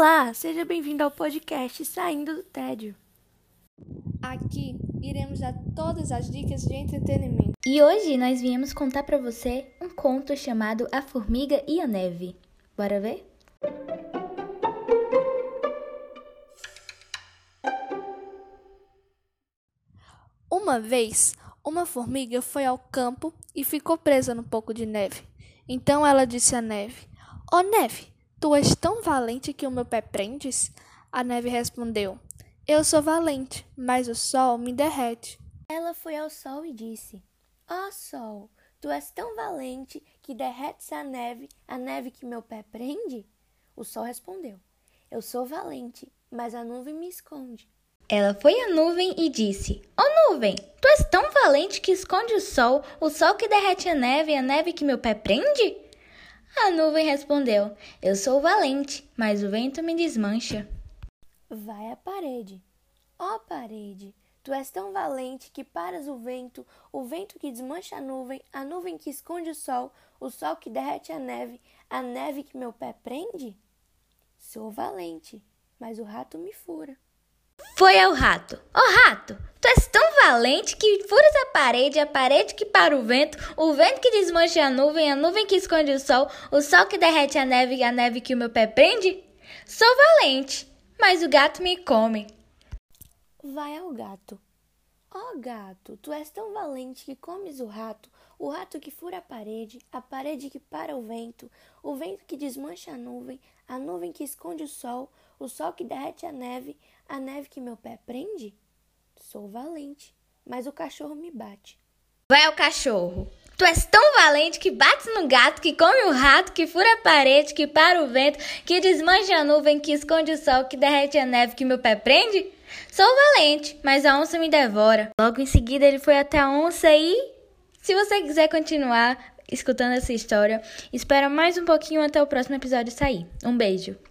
Olá, seja bem-vindo ao podcast Saindo do Tédio. Aqui iremos dar todas as dicas de entretenimento. E hoje nós viemos contar para você um conto chamado A Formiga e a Neve. Bora ver? Uma vez, uma formiga foi ao campo e ficou presa no pouco de neve. Então ela disse à neve: Ó oh, neve, Tu és tão valente que o meu pé prendes? A neve respondeu: Eu sou valente, mas o sol me derrete. Ela foi ao sol e disse: Ó oh, sol, tu és tão valente que derretes a neve, a neve que meu pé prende? O sol respondeu: Eu sou valente, mas a nuvem me esconde. Ela foi à nuvem e disse: Ó oh, nuvem, tu és tão valente que esconde o sol, o sol que derrete a neve, a neve que meu pé prende? A nuvem respondeu: Eu sou valente, mas o vento me desmancha. Vai à parede. Ó oh, parede, tu és tão valente que paras o vento, o vento que desmancha a nuvem, a nuvem que esconde o sol, o sol que derrete a neve, a neve que meu pé prende? Sou valente, mas o rato me fura. Foi ao rato. Ó oh, rato, tão valente que furas a parede, a parede que para o vento, o vento que desmancha a nuvem, a nuvem que esconde o sol, o sol que derrete a neve, a neve que o meu pé prende? Sou valente, mas o gato me come. Vai ao gato. Ó oh, gato, tu és tão valente que comes o rato, o rato que fura a parede, a parede que para o vento, o vento que desmancha a nuvem, a nuvem que esconde o sol, o sol que derrete a neve, a neve que meu pé prende? Sou valente, mas o cachorro me bate. Vai ao cachorro. Tu és tão valente que bate no gato, que come o rato, que fura a parede, que para o vento, que desmancha a nuvem, que esconde o sol, que derrete a neve que meu pé prende? Sou valente, mas a onça me devora. Logo em seguida ele foi até a onça e. Se você quiser continuar escutando essa história, espera mais um pouquinho até o próximo episódio sair. Um beijo!